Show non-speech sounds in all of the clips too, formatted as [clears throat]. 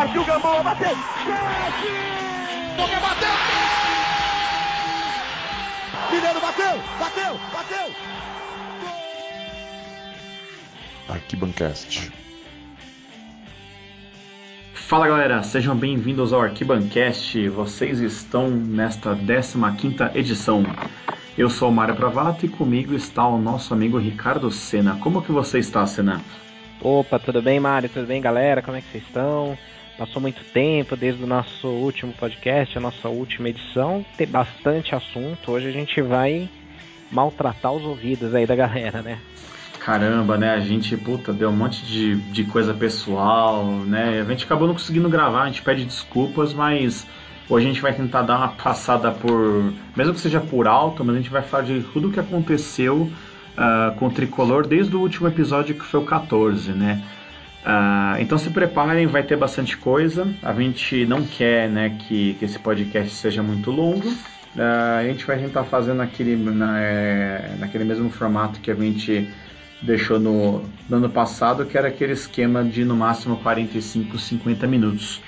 Partiu Gamboa, bateu. Chute! Boca bateu. Mineiro bateu, bateu, bateu. Arquibancast. Fala galera, sejam bem-vindos ao Arquibancast. Vocês estão nesta 15ª edição. Eu sou o Mário Pravato e comigo está o nosso amigo Ricardo Sena. Como que você está, Sena? Opa, tudo bem, Mário? Tudo bem, galera? Como é que vocês estão? Passou muito tempo desde o nosso último podcast, a nossa última edição. Tem bastante assunto. Hoje a gente vai maltratar os ouvidos aí da galera, né? Caramba, né? A gente, puta, deu um monte de, de coisa pessoal, né? A gente acabou não conseguindo gravar, a gente pede desculpas, mas hoje a gente vai tentar dar uma passada por. Mesmo que seja por alto, mas a gente vai falar de tudo o que aconteceu uh, com o tricolor desde o último episódio que foi o 14, né? Uh, então se preparem, vai ter bastante coisa. A gente não quer né, que, que esse podcast seja muito longo. Uh, a gente vai tentar fazer naquele, na, é, naquele mesmo formato que a gente deixou no, no ano passado, que era aquele esquema de no máximo 45, 50 minutos.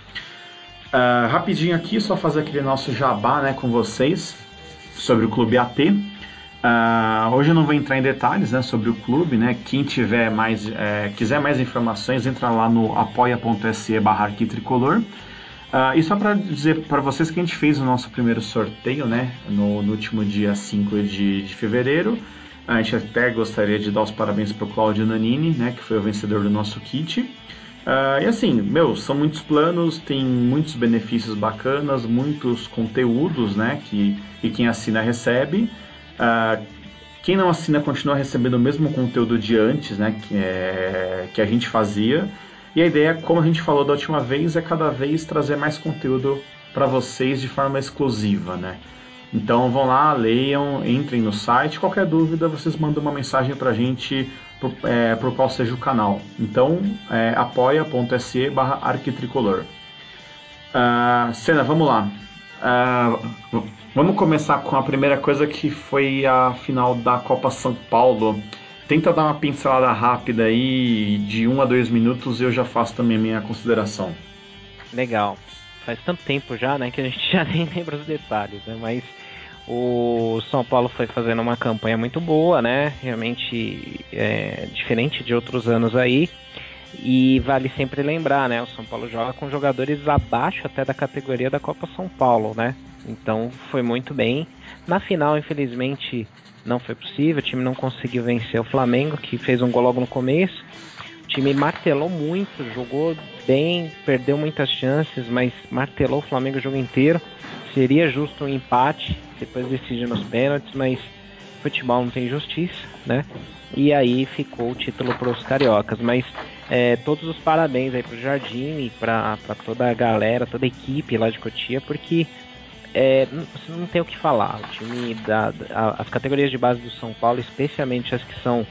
Uh, rapidinho aqui, só fazer aquele nosso jabá né, com vocês sobre o Clube AT. Uh, hoje eu não vou entrar em detalhes né, sobre o clube, né? Quem tiver mais, é, quiser mais informações, entra lá no apoia.se barra tricolor. Uh, e só para dizer para vocês que a gente fez o nosso primeiro sorteio né, no, no último dia 5 de, de fevereiro. A gente até gostaria de dar os parabéns para o Claudio Nanini, né, que foi o vencedor do nosso kit. Uh, e assim, meu, são muitos planos, tem muitos benefícios bacanas, muitos conteúdos, né, que e quem assina recebe. Uh, quem não assina continua recebendo o mesmo conteúdo de antes, né, que, é, que a gente fazia. E a ideia, como a gente falou da última vez, é cada vez trazer mais conteúdo para vocês de forma exclusiva, né. Então vão lá, leiam, entrem no site. Qualquer dúvida, vocês mandam uma mensagem para a gente por, é, qual seja o canal. Então, é, apoia.se barra arquitricolor. Uh, Cena, vamos lá. Uh, vamos começar com a primeira coisa que foi a final da Copa São Paulo. Tenta dar uma pincelada rápida aí, de um a dois minutos, eu já faço também a minha consideração. Legal. Faz tanto tempo já, né, que a gente [laughs] já nem lembra os detalhes, né? Mas o São Paulo foi fazendo uma campanha muito boa, né? Realmente é, diferente de outros anos aí. E vale sempre lembrar, né? O São Paulo joga com jogadores abaixo até da categoria da Copa São Paulo, né? Então foi muito bem. Na final, infelizmente, não foi possível. O time não conseguiu vencer o Flamengo, que fez um gol logo no começo. O time martelou muito, jogou bem, perdeu muitas chances, mas martelou o Flamengo o jogo inteiro. Seria justo um empate, depois decide nos pênaltis, mas futebol não tem justiça, né? E aí ficou o título para os cariocas. Mas é, todos os parabéns aí para o Jardim e para toda a galera, toda a equipe lá de Cotia, porque é, você não tem o que falar. O time da, as categorias de base do São Paulo, especialmente as que são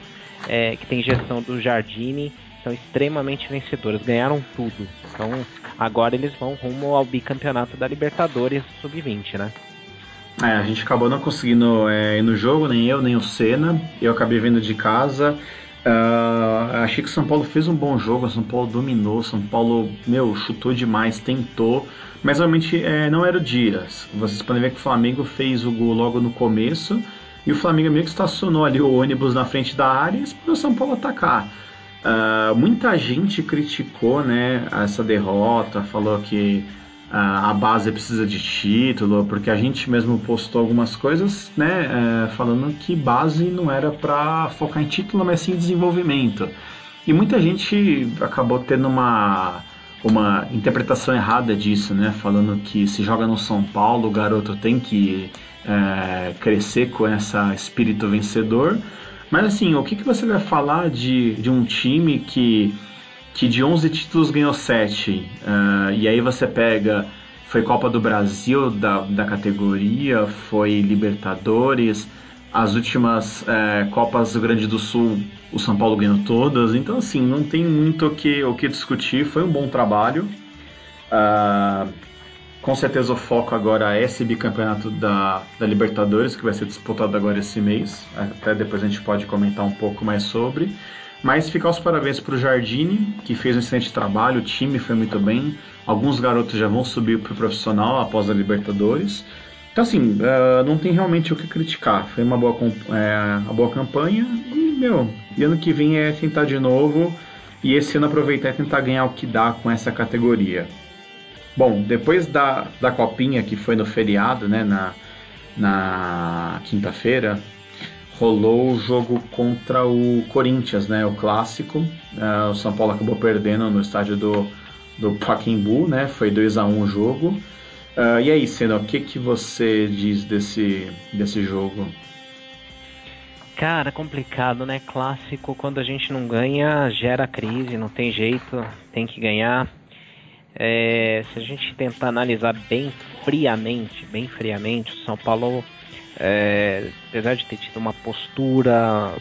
é, que tem gestão do Jardine, são extremamente vencedoras, ganharam tudo. Então agora eles vão rumo ao bicampeonato da Libertadores Sub-20, né? É, a gente acabou não conseguindo é, ir no jogo, nem eu, nem o Senna. Eu acabei vendo de casa. Uh, achei que o São Paulo fez um bom jogo, o São Paulo dominou, o São Paulo, meu, chutou demais, tentou, mas realmente é, não era o dia. Vocês podem ver que o Flamengo fez o gol logo no começo e o Flamengo meio que estacionou ali o ônibus na frente da área e esperou o São Paulo atacar. Uh, muita gente criticou né, essa derrota, falou que a base precisa de título, porque a gente mesmo postou algumas coisas né, uh, falando que base não era para focar em título, mas sim em desenvolvimento. E muita gente acabou tendo uma, uma interpretação errada disso, né, falando que se joga no São Paulo, o garoto tem que uh, crescer com esse espírito vencedor. Mas assim, o que, que você vai falar de, de um time que, que de 11 títulos ganhou 7? Uh, e aí você pega, foi Copa do Brasil da, da categoria, foi Libertadores, as últimas uh, Copas do Grande do Sul, o São Paulo ganhou todas. Então assim, não tem muito o que, o que discutir, foi um bom trabalho. Uh, com certeza o foco agora é esse bicampeonato da, da Libertadores, que vai ser disputado agora esse mês. Até depois a gente pode comentar um pouco mais sobre. Mas ficar os parabéns para o Jardine, que fez um excelente trabalho, o time foi muito bem. Alguns garotos já vão subir para o profissional após a Libertadores. Então, assim, uh, não tem realmente o que criticar. Foi uma boa, é, uma boa campanha e, meu, e ano que vem é tentar de novo e esse ano aproveitar e tentar ganhar o que dá com essa categoria. Bom, depois da, da copinha que foi no feriado, né, na, na quinta-feira, rolou o jogo contra o Corinthians, né, o clássico. Uh, o São Paulo acabou perdendo no estádio do, do Pacaembu, né, foi 2 a 1 o jogo. Uh, e aí, Senna, o que, que você diz desse, desse jogo? Cara, complicado, né? Clássico, quando a gente não ganha, gera crise, não tem jeito, tem que ganhar. É, se a gente tentar analisar bem friamente, bem friamente, o São Paulo é, apesar de ter tido uma postura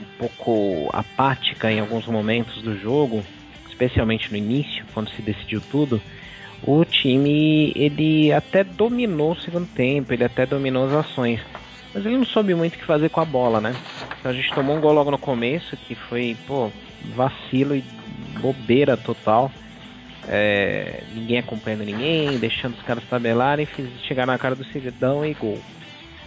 um pouco apática em alguns momentos do jogo, especialmente no início, quando se decidiu tudo, o time ele até dominou o segundo tempo, ele até dominou as ações, mas ele não soube muito o que fazer com a bola, né? Então a gente tomou um gol logo no começo que foi, pô, vacilo e bobeira total. É, ninguém acompanhando ninguém, deixando os caras tabelarem, chegar na cara do Cidadão e gol.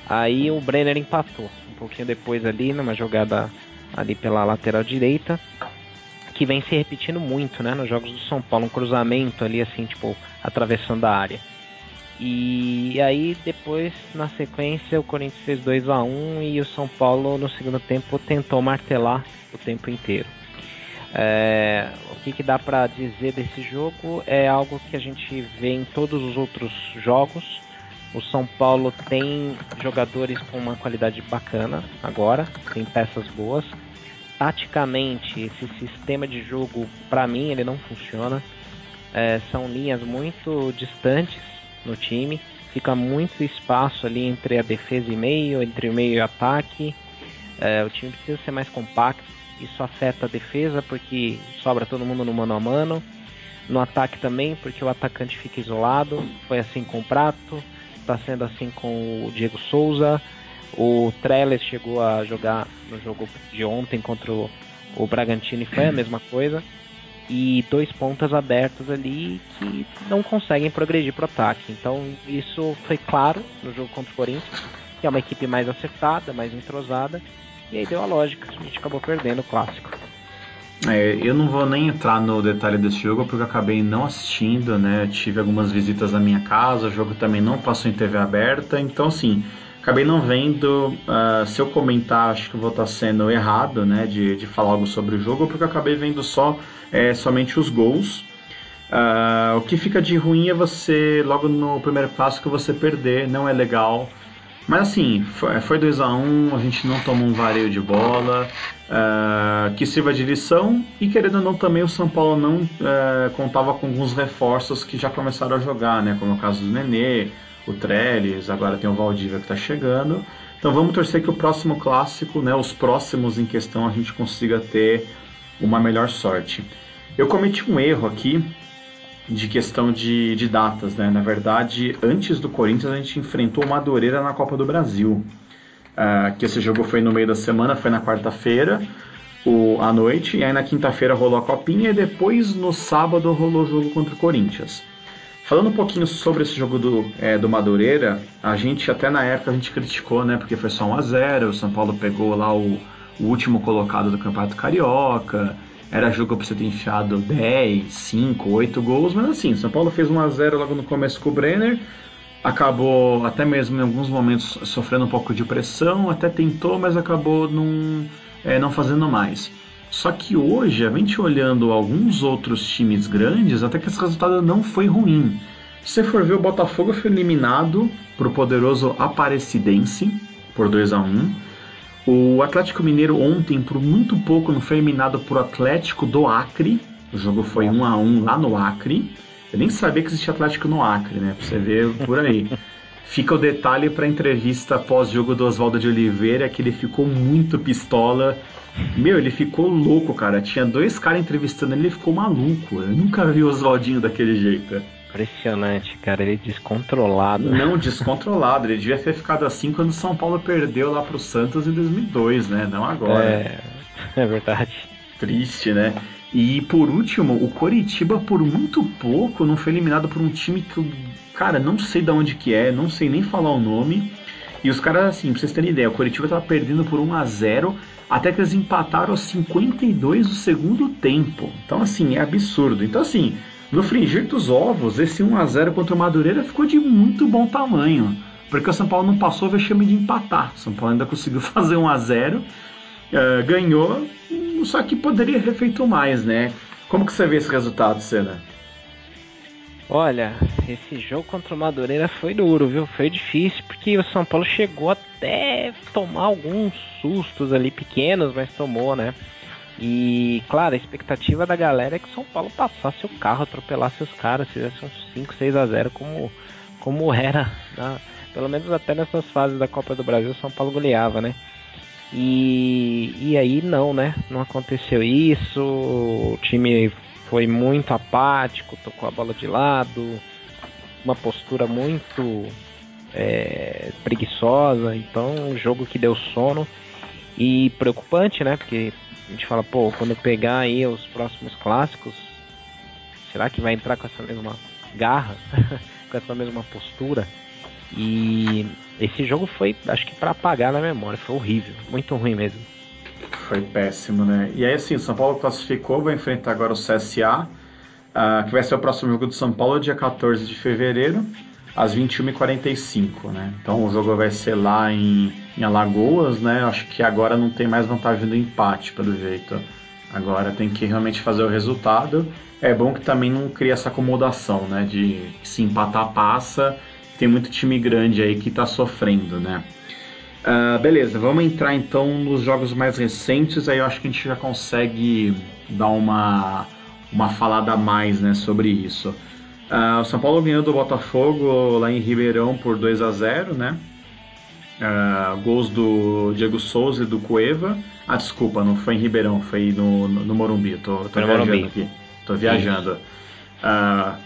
Aí o Brenner empatou um pouquinho depois ali, numa jogada ali pela lateral direita, que vem se repetindo muito, né, nos jogos do São Paulo, um cruzamento ali assim, tipo, atravessando a área. E aí depois, na sequência, o Corinthians fez 2 a 1 e o São Paulo no segundo tempo tentou martelar o tempo inteiro. É, o que, que dá para dizer desse jogo é algo que a gente vê em todos os outros jogos, o São Paulo tem jogadores com uma qualidade bacana agora, tem peças boas. Taticamente, esse sistema de jogo, para mim, ele não funciona. É, são linhas muito distantes no time, fica muito espaço ali entre a defesa e meio, entre o meio e o ataque. É, o time precisa ser mais compacto, isso afeta a defesa porque sobra todo mundo no mano a mano. No ataque também, porque o atacante fica isolado. Foi assim com o Prato, está sendo assim com o Diego Souza. O Trellis chegou a jogar no jogo de ontem contra o, o Bragantino e foi a mesma coisa. E dois pontas abertos ali que não conseguem progredir para o ataque. Então isso foi claro no jogo contra o Corinthians, que é uma equipe mais acertada, mais entrosada. E aí deu a lógica, a gente acabou perdendo o clássico. É, eu não vou nem entrar no detalhe desse jogo porque eu acabei não assistindo, né? Tive algumas visitas na minha casa, o jogo também não passou em TV aberta, então assim, acabei não vendo. Uh, se eu comentar, acho que vou estar sendo errado, né? De, de falar algo sobre o jogo, porque eu acabei vendo só é, somente os gols. Uh, o que fica de ruim é você, logo no primeiro clássico, você perder, não é legal. Mas assim, foi 2 a 1 um, a gente não tomou um vareio de bola, uh, que sirva de lição, e querendo ou não, também o São Paulo não uh, contava com alguns reforços que já começaram a jogar, né? Como é o caso do Nenê, o Trellis, agora tem o Valdívia que está chegando. Então vamos torcer que o próximo clássico, né, os próximos em questão, a gente consiga ter uma melhor sorte. Eu cometi um erro aqui de questão de, de datas, né? Na verdade, antes do Corinthians a gente enfrentou o Madureira na Copa do Brasil. Uh, que esse jogo foi no meio da semana, foi na quarta-feira o, à noite, e aí na quinta-feira rolou a copinha e depois no sábado rolou o jogo contra o Corinthians. Falando um pouquinho sobre esse jogo do, é, do Madureira, a gente até na época a gente criticou, né? Porque foi só 1 a 0 o São Paulo pegou lá o, o último colocado do Campeonato Carioca, era jogo para você ter enfiado 10, 5, 8 gols, mas assim, São Paulo fez 1 a 0 logo no começo com o Brenner, acabou até mesmo em alguns momentos sofrendo um pouco de pressão, até tentou, mas acabou não, é, não fazendo mais. Só que hoje, a gente olhando alguns outros times grandes, até que esse resultado não foi ruim. Se você for ver, o Botafogo foi eliminado para o poderoso Aparecidense por 2 a 1 o Atlético Mineiro ontem, por muito pouco, não foi eliminado por Atlético do Acre. O jogo foi 1 a 1 lá no Acre. Eu nem sabia que existia Atlético no Acre, né? Pra você ver por aí. [laughs] Fica o detalhe para a entrevista pós-jogo do Oswaldo de Oliveira, que ele ficou muito pistola. Meu, ele ficou louco, cara. Tinha dois caras entrevistando ele, ele ficou maluco. Eu nunca vi o Oswaldinho daquele jeito. Impressionante, cara. Ele descontrolado. Não, descontrolado. Ele devia ter ficado assim quando o São Paulo perdeu lá pro Santos em 2002, né? Não agora. É, [laughs] é verdade. Triste, né? E por último, o Coritiba por muito pouco não foi eliminado por um time que eu, cara, não sei de onde que é, não sei nem falar o nome. E os caras, assim, pra vocês terem ideia, o Coritiba tava perdendo por 1 a 0 até que eles empataram aos 52 do segundo tempo. Então, assim, é absurdo. Então, assim, no fringir dos ovos, esse 1 a 0 contra o Madureira ficou de muito bom tamanho. Porque o São Paulo não passou o vexame de empatar. O São Paulo ainda conseguiu [laughs] fazer 1 a 0 uh, eh, ganhou, só que poderia ter feito mais, né? Como que você vê esse resultado, Senna? Olha, esse jogo contra o Madureira foi duro, viu? Foi difícil porque o São Paulo chegou até tomar alguns sustos ali pequenos, mas tomou, né? E, claro, a expectativa da galera é que São Paulo passasse o carro, atropelasse os caras, fizesse uns 5, 6 a 0 como, como era, né? pelo menos até nessas fases da Copa do Brasil, São Paulo goleava, né? E, e aí não, né? Não aconteceu isso, o time foi muito apático, tocou a bola de lado, uma postura muito é, preguiçosa, então um jogo que deu sono e preocupante, né? Porque a gente fala, pô, quando pegar aí os próximos clássicos, será que vai entrar com essa mesma garra, [laughs] com essa mesma postura? E esse jogo foi, acho que para apagar na memória, foi horrível, muito ruim mesmo. Foi péssimo, né? E aí, assim, o São Paulo classificou, vai enfrentar agora o CSA, uh, ah, que vai ser o próximo jogo do São Paulo, dia 14 de fevereiro, às 21h45, né? Então o jogo vai ser lá em, em Alagoas, né? Acho que agora não tem mais vantagem do empate, pelo jeito. Agora tem que realmente fazer o resultado. É bom que também não cria essa acomodação, né? De se empatar, passa. Tem muito time grande aí que tá sofrendo, né? Uh, beleza, vamos entrar então nos jogos mais recentes. Aí eu acho que a gente já consegue dar uma, uma falada a mais né, sobre isso. Uh, o São Paulo ganhou do Botafogo lá em Ribeirão por 2 a 0 né? Uh, gols do Diego Souza e do Cueva. Ah, desculpa, não foi em Ribeirão, foi no, no, no Morumbi. Tô, tô viajando Morumbi. aqui. Tô viajando. Uh,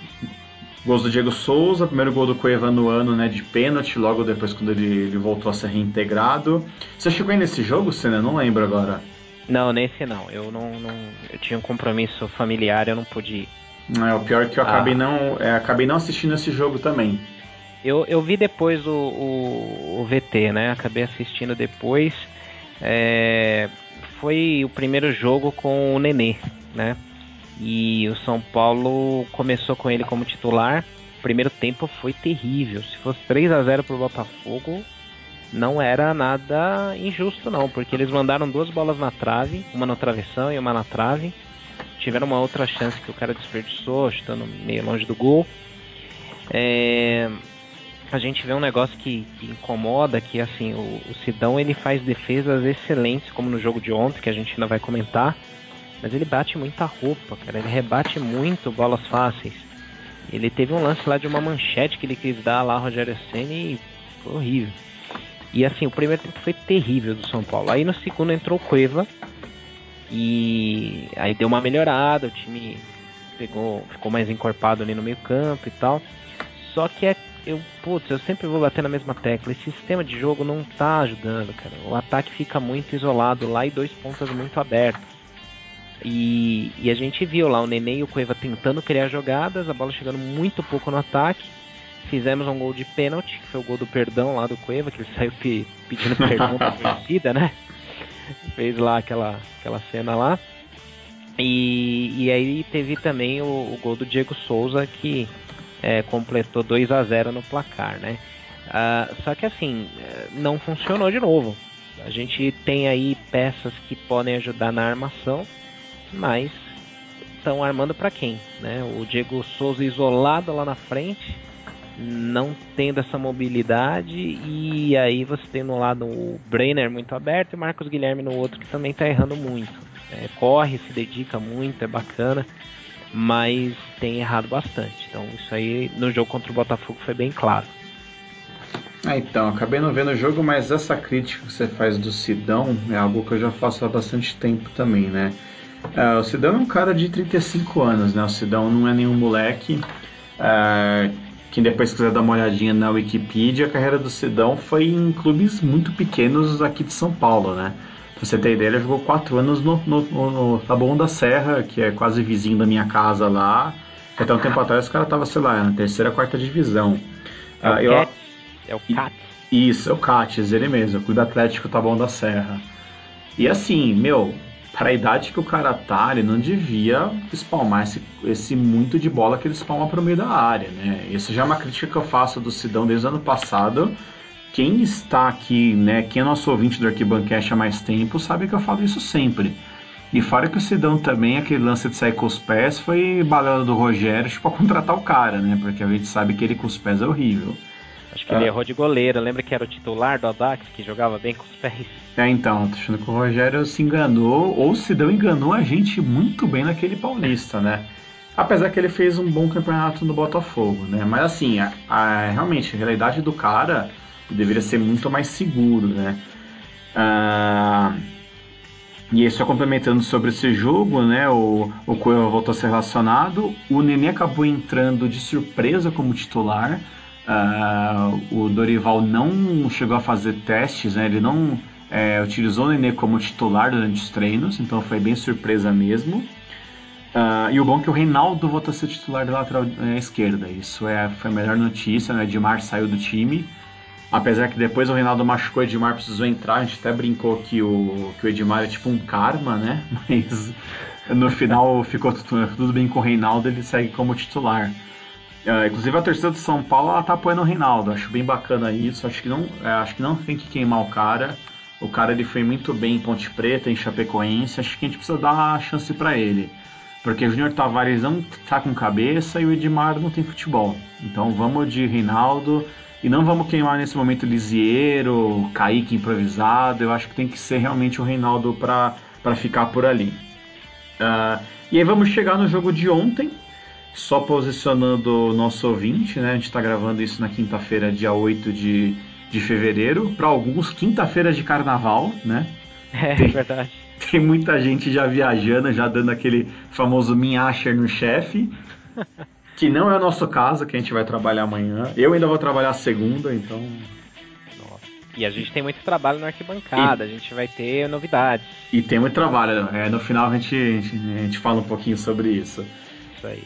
Gols do Diego Souza, primeiro gol do Cueva no ano né, de pênalti, logo depois quando ele, ele voltou a ser reintegrado. Você chegou aí nesse jogo, Senna? Não lembro agora. Não, nesse não. Eu não, não eu tinha um compromisso familiar, eu não pude ir. É, o pior é que eu ah. acabei, não, é, acabei não assistindo esse jogo também. Eu, eu vi depois o, o, o VT, né? Acabei assistindo depois. É, foi o primeiro jogo com o Nenê, né? E o São Paulo começou com ele como titular. O primeiro tempo foi terrível. Se fosse 3 a 0 pro Botafogo, não era nada injusto não, porque eles mandaram duas bolas na trave, uma no travessão e uma na trave. Tiveram uma outra chance que o cara desperdiçou, chutando meio longe do gol. É, a gente vê um negócio que, que incomoda, que assim, o, o Sidão ele faz defesas excelentes, como no jogo de ontem, que a gente ainda vai comentar. Mas ele bate muita roupa, cara. Ele rebate muito bolas fáceis. Ele teve um lance lá de uma manchete que ele quis dar lá, Rogério Senna, e foi horrível. E assim, o primeiro tempo foi terrível do São Paulo. Aí no segundo entrou o Cueva. E aí deu uma melhorada, o time pegou, ficou mais encorpado ali no meio campo e tal. Só que é, eu, putz, eu sempre vou bater na mesma tecla. Esse sistema de jogo não tá ajudando, cara. O ataque fica muito isolado lá e dois pontas muito abertos. E, e, a gente viu lá o Nenê e o Cueva tentando criar jogadas, a bola chegando muito pouco no ataque. Fizemos um gol de pênalti, que foi o gol do perdão lá do Cueva, que ele [laughs] saiu pedindo perdão pra [laughs] torcida, né? Fez lá aquela, aquela cena lá. E, e aí teve também o, o gol do Diego Souza, que é, completou 2 a 0 no placar, né? Uh, só que assim, não funcionou de novo. A gente tem aí peças que podem ajudar na armação, mas estão armando para quem? Né? O Diego Souza isolado lá na frente, não tendo essa mobilidade, e aí você tem no lado o Brenner muito aberto e Marcos Guilherme no outro que também está errando muito. É, corre, se dedica muito, é bacana, mas tem errado bastante. Então isso aí no jogo contra o Botafogo foi bem claro. Ah, então, acabei não vendo o jogo, mas essa crítica que você faz do Sidão é algo que eu já faço há bastante tempo também, né? É, o Sidão é um cara de 35 anos, né? O Sidão não é nenhum moleque. É, quem depois quiser dar uma olhadinha na Wikipedia, a carreira do Sidão foi em clubes muito pequenos aqui de São Paulo, né? Pra você ter ideia, ele jogou quatro anos no, no, no, Taboão da Serra, que é quase vizinho da minha casa lá. Até um tempo atrás o cara tava, sei lá, na terceira, quarta divisão. É o, uh, eu... é o Cats. Isso, é o Cates, ele mesmo, Clube Atlético Taboão da Serra. E assim, meu, para a idade que o cara tá, ele não devia espalmar esse, esse muito de bola que ele espalma pro meio da área, né? Essa já é uma crítica que eu faço do Sidão desde o ano passado. Quem está aqui, né, quem é nosso ouvinte do Arquibancast há mais tempo, sabe que eu falo isso sempre. E fora que o Sidão também, aquele lance de sair com os pés, foi balada do Rogério, tipo, pra contratar o cara, né? Porque a gente sabe que ele com os pés é horrível. Acho que ele é. errou de goleiro. Lembra que era o titular do Adax, que jogava bem com os pés? É, então, tô achando que o Rogério se enganou, ou se deu enganou a gente muito bem naquele paulista, né? Apesar que ele fez um bom campeonato no Botafogo, né? Mas assim, a, a, realmente, a realidade do cara deveria ser muito mais seguro, né? Ah, e só complementando sobre esse jogo, né? O, o Coelho voltou a ser relacionado. O Nenê acabou entrando de surpresa como titular. Uh, o Dorival não chegou a fazer testes, né? ele não é, utilizou o Nenê como titular durante os treinos, então foi bem surpresa mesmo. Uh, e o bom é que o Reinaldo voltou a ser titular da lateral é, esquerda, isso é, foi a melhor notícia, né? Edmar saiu do time, apesar que depois o Reinaldo machucou, o Edmar precisou entrar, a gente até brincou que o, que o Edmar é tipo um karma, né? [laughs] Mas no final ficou tudo, tudo bem com o Reinaldo, ele segue como titular. Uh, inclusive a torcida do São Paulo ela tá apoiando o Reinaldo, acho bem bacana isso. Acho que não, é, acho que não tem que queimar o cara. O cara ele foi muito bem em Ponte Preta, em Chapecoense. Acho que a gente precisa dar a chance para ele, porque o Júnior Tavares não tá com cabeça e o Edmar não tem futebol. Então vamos de Reinaldo e não vamos queimar nesse momento Lisieiro, Kaique improvisado. Eu acho que tem que ser realmente o Reinaldo para ficar por ali. Uh, e aí vamos chegar no jogo de ontem, só posicionando o nosso ouvinte, né? A gente está gravando isso na quinta-feira, dia 8 de, de fevereiro. Para alguns, quinta-feira de carnaval, né? [laughs] É, tem, verdade. [laughs] Tem muita gente já viajando, já dando aquele famoso minhacher no chefe. [laughs] que não é o nosso caso, que a gente vai trabalhar amanhã. Eu ainda vou trabalhar segunda, então. Nossa. E a gente tem muito trabalho na arquibancada, e... a gente vai ter novidades. E tem muito trabalho. É, no final a gente, a gente, a gente fala um pouquinho sobre isso. Isso aí.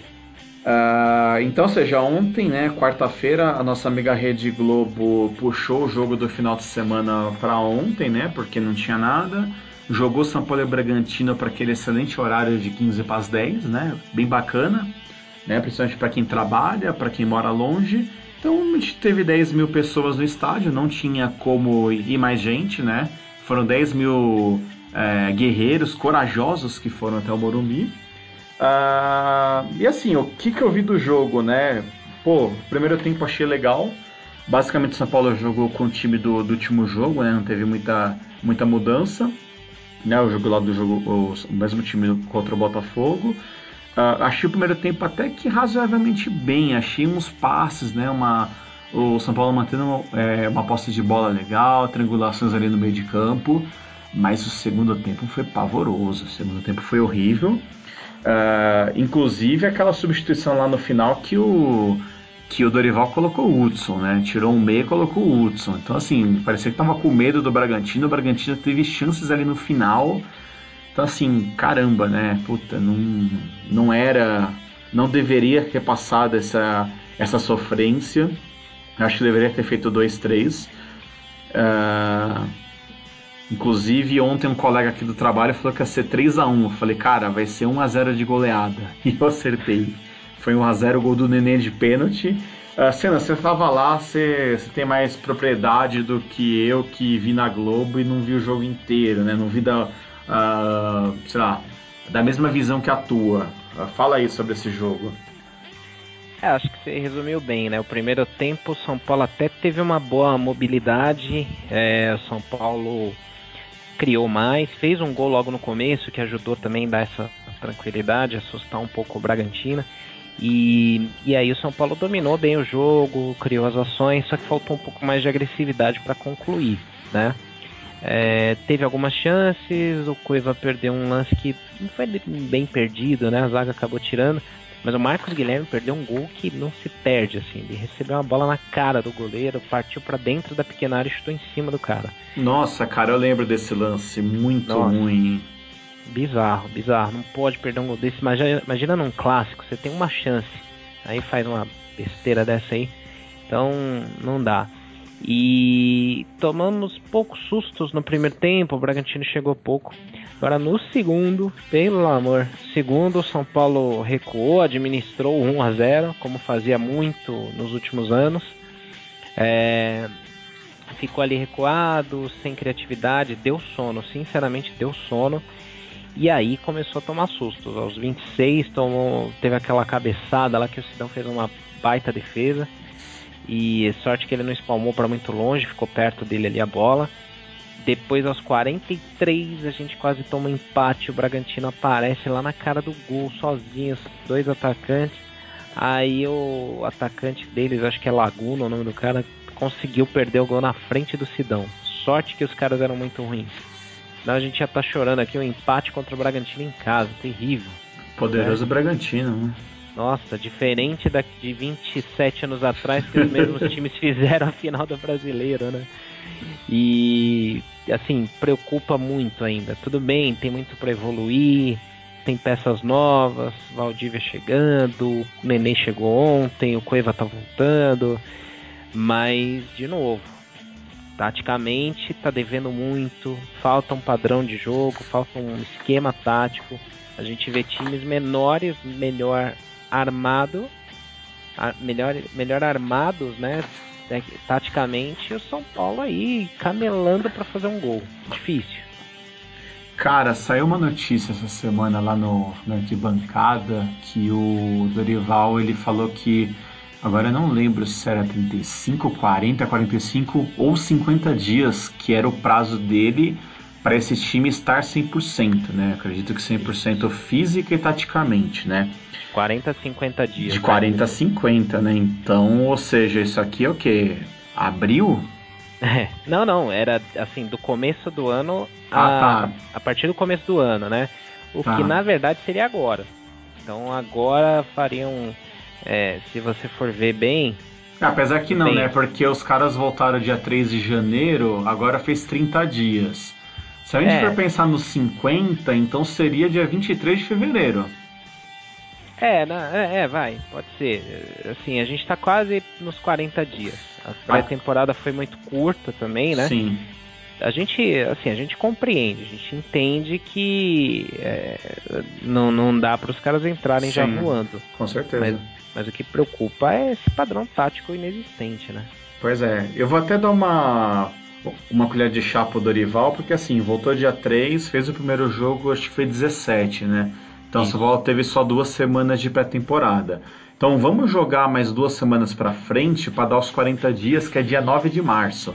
Uh, então, seja, ontem, né, quarta-feira, a nossa amiga Rede Globo puxou o jogo do final de semana para ontem, né, porque não tinha nada. Jogou São Paulo e Bragantino para aquele excelente horário de 15 para as 10, né, bem bacana, né, principalmente para quem trabalha, para quem mora longe. Então, a gente teve 10 mil pessoas no estádio, não tinha como ir mais gente, né, foram 10 mil é, guerreiros corajosos que foram até o Morumbi. Uh, e assim, o que, que eu vi do jogo, né? Pô, primeiro tempo achei legal. Basicamente o São Paulo jogou com o time do, do último jogo, né? Não teve muita, muita mudança. Né? O jogo lá do jogo, o mesmo time contra o Botafogo. Uh, achei o primeiro tempo até que razoavelmente bem. Achei uns passes, né? Uma, o São Paulo mantendo é, uma posse de bola legal, triangulações ali no meio de campo. Mas o segundo tempo foi pavoroso. O segundo tempo foi horrível. Uh, inclusive aquela substituição lá no final que o que o Dorival colocou o Hudson, né? Tirou um meia e colocou o Hudson. Então, assim, parecia que tava com medo do Bragantino. O Bragantino teve chances ali no final. Então, assim, caramba, né? Puta, não, não era. Não deveria ter passado essa, essa sofrência. Acho que deveria ter feito 2-3. Uh, Inclusive, ontem um colega aqui do trabalho falou que ia ser 3 a 1 Eu falei, cara, vai ser 1 a 0 de goleada. [laughs] E eu acertei. Foi 1 a 0 o gol do Nenê de pênalti. Uh, Senna, você estava lá, você, você, tem mais propriedade do que eu que vi na Globo e não vi o jogo inteiro, né? Não vi da, uh, sei lá, da mesma visão que a tua. Uh, fala aí sobre esse jogo. É, acho que você resumiu bem, né? O primeiro tempo, o São Paulo até teve uma boa mobilidade. É, São Paulo criou mais, fez um gol logo no começo que ajudou também a dar essa tranquilidade, assustar um pouco o Bragantino. E, e aí o São Paulo dominou bem o jogo, criou as ações, só que faltou um pouco mais de agressividade para concluir, né? É, teve algumas chances, o Cueva perdeu um lance que não foi bem perdido, né? A zaga acabou tirando. Mas o Marcos Guilherme perdeu um gol que não se perde, assim. Ele recebeu uma bola na cara do goleiro, partiu para dentro da pequena área e chutou em cima do cara. Nossa, cara, eu lembro desse lance. Muito Nossa. ruim. Bizarro, bizarro. Não pode perder um gol desse. Imagina, imagina num clássico, você tem uma chance. Aí faz uma besteira dessa aí. Então, não dá. E tomamos poucos sustos no primeiro tempo, o Bragantino chegou pouco. Agora no segundo, pelo amor, segundo o São Paulo recuou, administrou 1 a 0, como fazia muito nos últimos anos. É, ficou ali recuado, sem criatividade, deu sono, sinceramente deu sono. E aí começou a tomar sustos. Aos 26 tomou, teve aquela cabeçada lá que o Sidão fez uma baita defesa. E sorte que ele não espalmou para muito longe, ficou perto dele ali a bola. Depois, aos 43, a gente quase toma empate. O Bragantino aparece lá na cara do gol, sozinho, dois atacantes. Aí o atacante deles, acho que é Laguna o nome do cara, conseguiu perder o gol na frente do Sidão. Sorte que os caras eram muito ruins. Senão a gente já tá chorando aqui um empate contra o Bragantino em casa, terrível. Poderoso né? Bragantino, né? Nossa, diferente da, de 27 anos atrás que os mesmos [laughs] times fizeram a final do brasileiro, né? E assim, preocupa muito ainda. Tudo bem, tem muito para evoluir, tem peças novas, Valdívia chegando, o Nenê chegou ontem, o Cueva tá voltando, mas de novo, taticamente tá devendo muito, falta um padrão de jogo, falta um esquema tático. A gente vê times menores, melhor armado, melhor, melhor armados, né? Taticamente, o São Paulo aí camelando para fazer um gol. Difícil. Cara, saiu uma notícia essa semana lá no, na arquibancada que o Dorival ele falou que agora eu não lembro se era 35, 40, 45 ou 50 dias que era o prazo dele para esse time estar 100%, né? Acredito que 100% física e taticamente, né? 40 a 50 dias. De 40 né? a 50, né? Então, ou seja, isso aqui é o que? Abril? É, não, não, era assim, do começo do ano a, ah, tá. a partir do começo do ano, né? O tá. que na verdade seria agora. Então agora fariam, é, se você for ver bem. Apesar que não, bem, né? Porque os caras voltaram dia 3 de janeiro, agora fez 30 dias. Se a gente é. for pensar nos 50, então seria dia 23 de fevereiro. É, é, é, vai, pode ser. Assim, a gente tá quase nos 40 dias. A pré-temporada foi muito curta também, né? Sim. A gente, assim, a gente compreende, a gente entende que é, não, não dá para os caras entrarem Sim, já voando. Com certeza. Mas, mas o que preocupa é esse padrão tático inexistente, né? Pois é, eu vou até dar uma uma colher de chá pro Dorival, porque assim, voltou dia 3, fez o primeiro jogo, acho que foi 17, né? Então Isso. São Paulo teve só duas semanas de pré-temporada. Então vamos jogar mais duas semanas para frente para dar os 40 dias, que é dia 9 de março.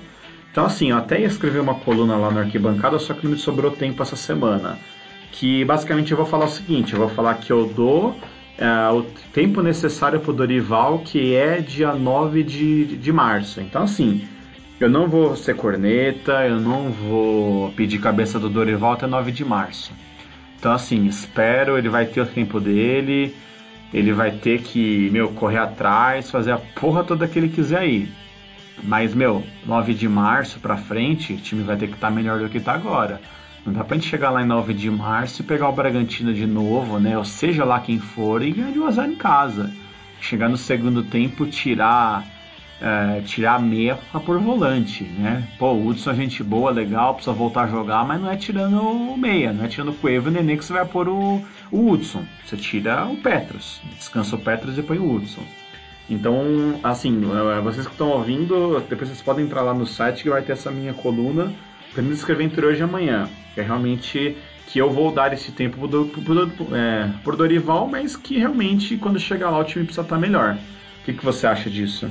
Então assim, eu até ia escrever uma coluna lá no arquibancada, só que não me sobrou tempo essa semana. Que basicamente eu vou falar o seguinte, eu vou falar que eu dou é, o tempo necessário para o Dorival, que é dia 9 de, de março. Então assim, eu não vou ser corneta, eu não vou pedir cabeça do Dorival até 9 de março. Então, assim, espero, ele vai ter o tempo dele, ele vai ter que, meu, correr atrás, fazer a porra toda que ele quiser ir. Mas, meu, 9 de março pra frente, o time vai ter que estar tá melhor do que está agora. Não dá pra gente chegar lá em 9 de março e pegar o Bragantino de novo, né? Ou seja lá quem for, e ganhar de 1 a 0 em casa. Chegar no segundo tempo, tirar é, tirar meia pra pôr volante, né? Pô, o Hudson é gente boa, legal, precisa voltar a jogar, mas não é tirando o meia, não é tirando o Cueva e o Nenê que você vai pôr o, o Hudson. Você tira o Petros, descansa o Petros e põe o Hudson. Então, assim, é, vocês que estão ouvindo, depois vocês podem entrar lá no site que vai ter essa minha coluna me escrever entre hoje e amanhã. Que é realmente que eu vou dar esse tempo pro, pro, pro, é, por Dorival, mas que realmente quando chegar lá o time precisa estar melhor. O que, que você acha disso?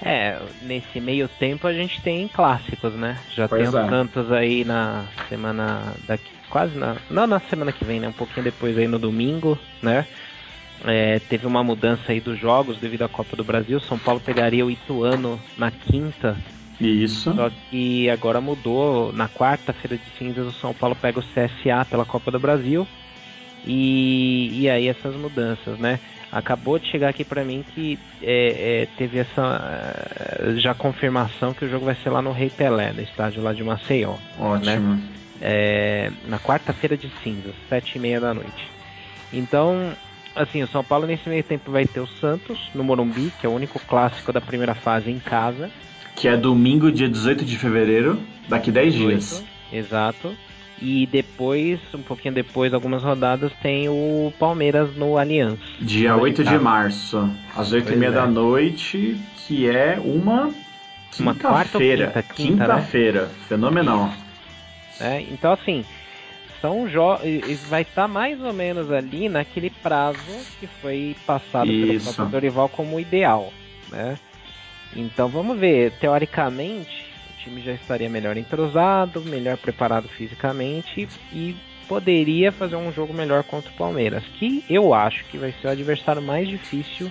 É, nesse meio tempo a gente tem clássicos, né? Já pois tem é. os Santos aí na semana daqui, quase na, não na semana que vem, né? Um pouquinho depois aí no domingo, né? É, teve uma mudança aí dos jogos devido à Copa do Brasil. São Paulo pegaria o Ituano na quinta. Isso. Só que agora mudou. Na quarta-feira de cinzas, o São Paulo pega o CSA pela Copa do Brasil. E, e aí essas mudanças, né? Acabou de chegar aqui para mim que é, é, teve essa já confirmação que o jogo vai ser lá no Rei Pelé, no estádio lá de Maceió. Ótimo. Né? É, na quarta-feira de cinzas, sete e meia da noite. Então, assim, o São Paulo nesse meio tempo vai ter o Santos no Morumbi, que é o único clássico da primeira fase em casa. Que é domingo, dia 18 de fevereiro, daqui 10 dias. Exato. E depois, um pouquinho depois, algumas rodadas, tem o Palmeiras no Allianz. Dia 8 de março, às 8 e meia é. da noite, que é uma quinta-feira. Quinta-feira, quinta né? fenomenal. É, então, assim, são jogos. Vai estar tá mais ou menos ali naquele prazo que foi passado Isso. pelo Dorival como ideal, né? Então vamos ver. Teoricamente, time já estaria melhor entrosado, melhor preparado fisicamente e poderia fazer um jogo melhor contra o Palmeiras, que eu acho que vai ser o adversário mais difícil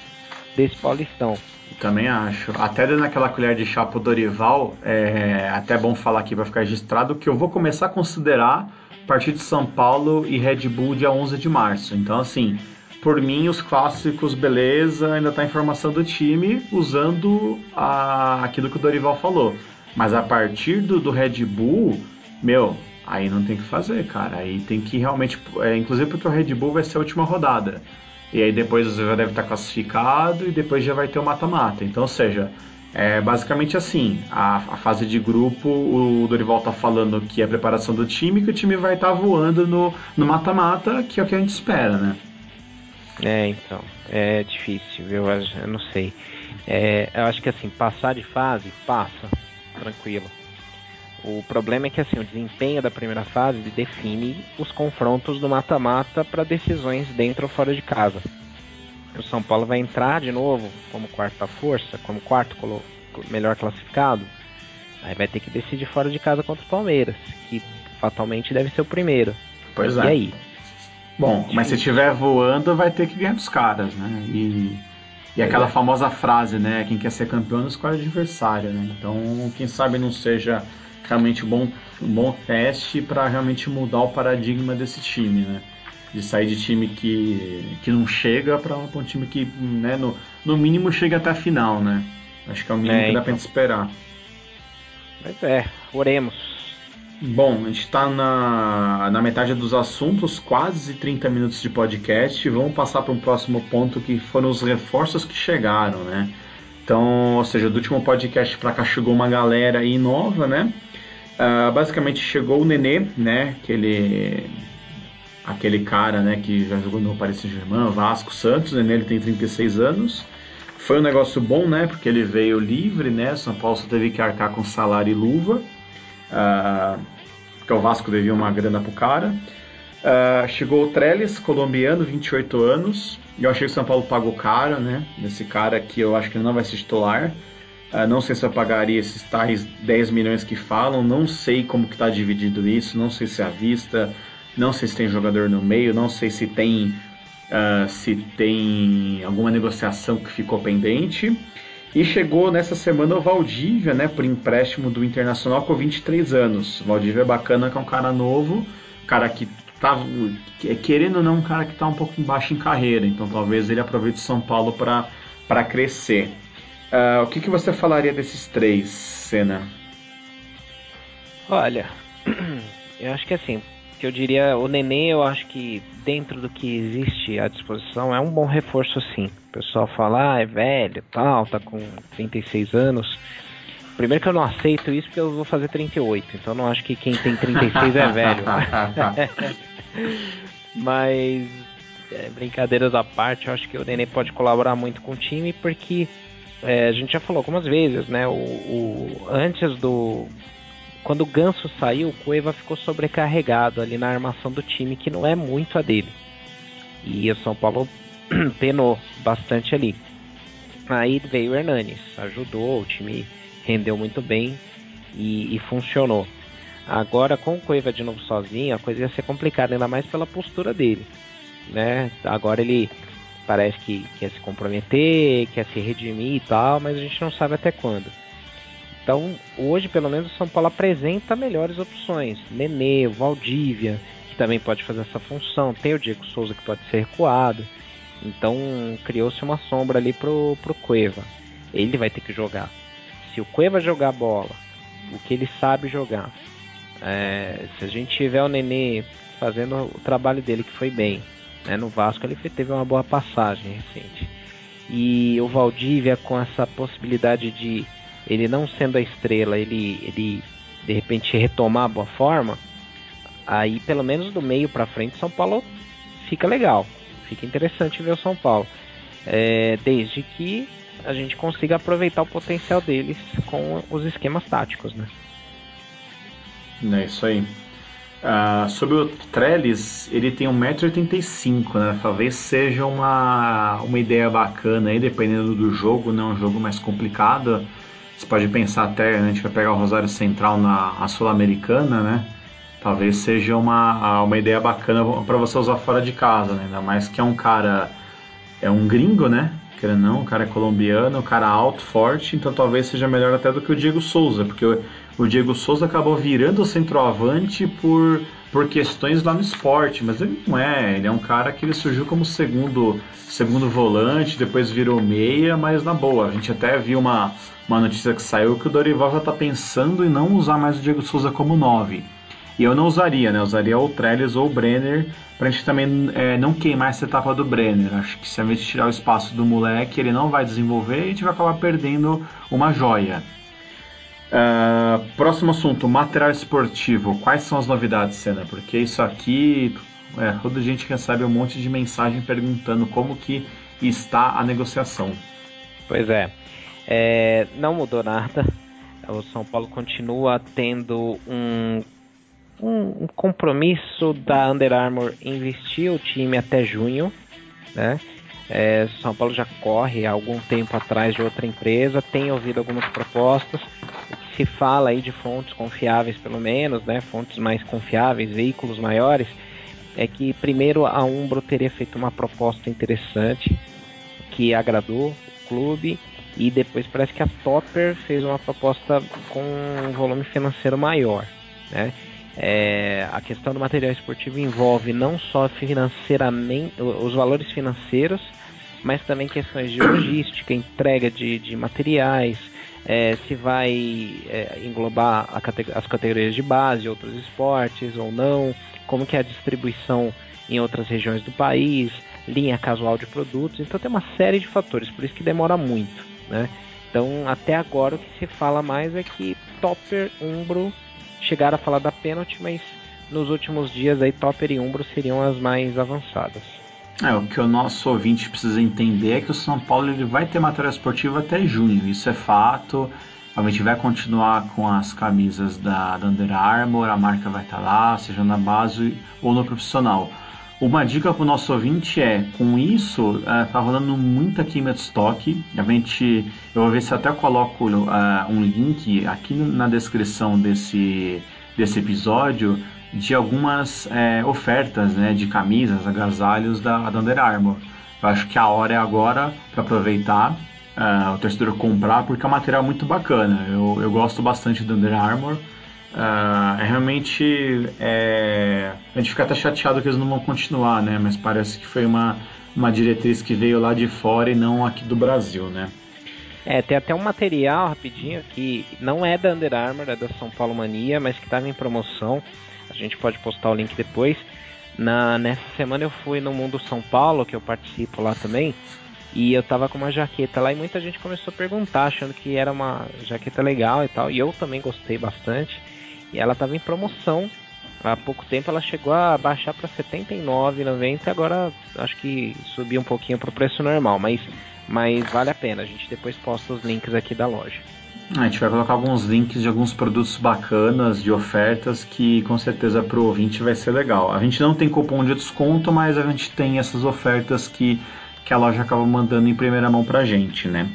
desse Paulistão. Também acho. Até dando aquela colher de chá pro Dorival, é até bom falar aqui para ficar registrado que eu vou começar a considerar a partir de São Paulo e Red Bull dia 11 de março. Então, assim, por mim, os clássicos, beleza, ainda tá em formação do time, usando a, aquilo que o Dorival falou. Mas a partir do, do Red Bull, meu, aí não tem que fazer, cara. Aí tem que realmente. É, inclusive porque o Red Bull vai ser a última rodada. E aí depois você já deve estar classificado e depois já vai ter o mata-mata. Então, ou seja, é basicamente assim: a, a, fase de grupo, o Dorival tá falando que é a preparação do time, que o time vai estar tá voando no mata-mata, que é o que a gente espera, né? É, então. É difícil, viu? Eu não sei. É, eu acho que assim, passar de fase, passa tranquilo. O problema é que assim, o desempenho da primeira fase define os confrontos do mata-mata para decisões dentro ou fora de casa. O São Paulo vai entrar de novo como quarta força, como quarto melhor classificado. Aí vai ter que decidir fora de casa contra o Palmeiras, que fatalmente deve ser o primeiro. Pois e é. E aí? Bom, mas se estiver voando, vai ter que ganhar dos caras, né? E e aquela famosa frase, né? Quem quer ser campeão não escolhe adversário, né? Então, quem sabe não seja realmente um bom, um bom teste para realmente mudar o paradigma desse time, né? De sair de time que, que não chega para um time que, né, no, no mínimo, chega até a final, né? Acho que é o mínimo é, que dá então. pra gente esperar. Pois é, oremos. Bom, a gente está na, na metade dos assuntos, quase 30 minutos de podcast. Vamos passar para um próximo ponto que foram os reforços que chegaram, né? Então, ou seja, do último podcast para cá chegou uma galera aí nova, né? Uh, basicamente chegou o Nenê, né? Aquele, aquele cara, né? Que já jogou no Paris Saint-Germain, Vasco, Santos. O Nenê ele tem 36 anos. Foi um negócio bom, né? Porque ele veio livre, né? São Paulo só teve que arcar com salário e luva. Porque o Vasco devia uma grana pro cara. Uh, chegou o Trellis, colombiano, 28 anos. Eu achei que o São Paulo pagou caro, né? Nesse cara que eu acho que ele não vai ser titular. Uh, não sei se eu pagaria esses tais 10 milhões que falam. Não sei como que está dividido isso. Não sei se é à vista. Não sei se tem jogador no meio. Não sei se tem, uh, se tem alguma negociação que ficou pendente. E chegou nessa semana o Valdívia, né, por empréstimo do Internacional com 23 anos. O Valdívia é bacana, que é um cara novo, cara que tá querendo ou não, um cara que está um pouco embaixo em carreira, então talvez ele aproveite São Paulo para crescer. Uh, o que, que você falaria desses três, Senna? Olha, [clears throat] eu acho que assim, que eu diria, o Nenê, eu acho que dentro do que existe à disposição é um bom reforço sim. O pessoal fala, ah, é velho, tal, tá com 36 anos. Primeiro que eu não aceito isso porque eu vou fazer 38, então eu não acho que quem tem 36 é velho. [laughs] Mas é, brincadeiras à parte, eu acho que o Nenê pode colaborar muito com o time porque é, a gente já falou algumas vezes, né? O, o, antes do, quando o Ganso saiu, o Cueva ficou sobrecarregado ali na armação do time, que não é muito a dele. E o São Paulo [clears throat] penou bastante ali. Aí veio o Hernanes, ajudou, o time rendeu muito bem e, e funcionou. Agora com o Cueva de novo sozinho, a coisa ia ser complicada, ainda mais pela postura dele. Né? Agora ele parece que quer se comprometer, quer se redimir e tal, mas a gente não sabe até quando. Então, hoje, pelo menos, o São Paulo apresenta melhores opções. Nenê, Valdívia, que também pode fazer essa função. Tem o Diego Souza, que pode ser recuado. Então, criou-se uma sombra ali pro, pro Cueva. Ele vai ter que jogar. Se o Cueva jogar bola, o que ele sabe jogar, é, se a gente tiver o Nenê fazendo o trabalho dele, que foi bem, né, no Vasco ele teve uma boa passagem recente. E o Valdívia com essa possibilidade de ele não sendo a estrela, ele, ele de repente retomar a boa forma, aí pelo menos do meio para frente São Paulo fica legal, fica interessante ver o São Paulo, é, desde que a gente consiga aproveitar o potencial deles com os esquemas táticos, né? É isso aí. Uh, sobre o Trellis, ele tem 1,85m, né? Talvez seja uma, uma ideia bacana aí, dependendo do jogo, né? Um jogo mais complicado. Você pode pensar até, a gente vai pegar o Rosário Central na Sul-Americana, né? Talvez seja uma, uma ideia bacana para você usar fora de casa, né? Ainda mais que é um cara, é um gringo, né? Querendo não, o cara é colombiano, o cara alto, forte, então talvez seja melhor até do que o Diego Souza, porque o, Diego Souza acabou virando centroavante por, por questões lá no esporte, mas ele não é, ele é um cara que ele surgiu como segundo, segundo volante, depois virou meia, mas na boa, a gente até viu uma, uma notícia que saiu que o Dorival já está pensando em não usar mais o Diego Souza como 9. E eu não usaria, né? Eu usaria o Trellis ou o Brenner pra gente também é, não queimar essa etapa do Brenner. Acho que se a gente tirar o espaço do moleque, ele não vai desenvolver e a gente vai acabar perdendo uma joia. Uh, próximo assunto, material esportivo. Quais são as novidades, Senna? Porque isso aqui, é, toda gente recebe um monte de mensagem perguntando como que está a negociação. Pois é, é não mudou nada. O São Paulo continua tendo um um, um compromisso da Under Armour investir o time até junho, né? É, São Paulo já corre há algum tempo atrás de outra empresa, tem ouvido algumas propostas. O que se fala aí de fontes confiáveis, pelo menos, né, fontes mais confiáveis, veículos maiores, é que primeiro a Umbro teria feito uma proposta interessante que agradou o clube e depois parece que a Topper fez uma proposta com um volume financeiro maior, né? É, a questão do material esportivo envolve não só financeiramente os valores financeiros, mas também questões de logística, entrega de, de materiais, é, se vai é, englobar as categorias de base, outros esportes ou não, como que é a distribuição em outras regiões do país, linha casual de produtos, então tem uma série de fatores, por isso que demora muito, né? Então até agora o que se fala mais é que Topper, Umbro chegaram a falar da pênalti, mas nos últimos dias aí Topper e Umbro seriam as mais avançadas. É, o que o nosso ouvinte precisa entender é que o São Paulo ele vai ter material esportivo até junho, isso é fato. A gente vai continuar com as camisas da, Under Armour, a marca vai estar lá, seja na base ou no profissional. Uma dica para o nosso ouvinte é, com isso, está é, rolando muita queima de estoque. A gente, eu vou ver se até coloco uh, um link aqui na descrição desse, desse episódio de algumas é, ofertas né, de camisas, agasalhos da, da Under Armour. Eu acho que a hora é agora para aproveitar uh, o torcedor comprar, porque é um material muito bacana. Eu, eu gosto bastante da Under Armour. Uh, é realmente. É... A gente fica até chateado que eles não vão continuar, né? Mas parece que foi uma, uma diretriz que veio lá de fora e não aqui do Brasil, né? É, tem até um material rapidinho que não é da Under Armour, é da São Paulo Mania, mas que estava em promoção. A gente pode postar o link depois. Na, nessa semana eu fui no Mundo São Paulo, que eu participo lá também, e eu tava com uma jaqueta lá e muita gente começou a perguntar, achando que era uma jaqueta legal e tal. E eu também gostei bastante. E ela estava em promoção. Há pouco tempo ela chegou a baixar para R$ 79,90 agora acho que subiu um pouquinho para o preço normal, mas, mas vale a pena. A gente depois posta os links aqui da loja. A gente vai colocar alguns links de alguns produtos bacanas, de ofertas, que com certeza para o ouvinte vai ser legal. A gente não tem cupom de desconto, mas a gente tem essas ofertas que, que a loja acaba mandando em primeira mão para a gente, né?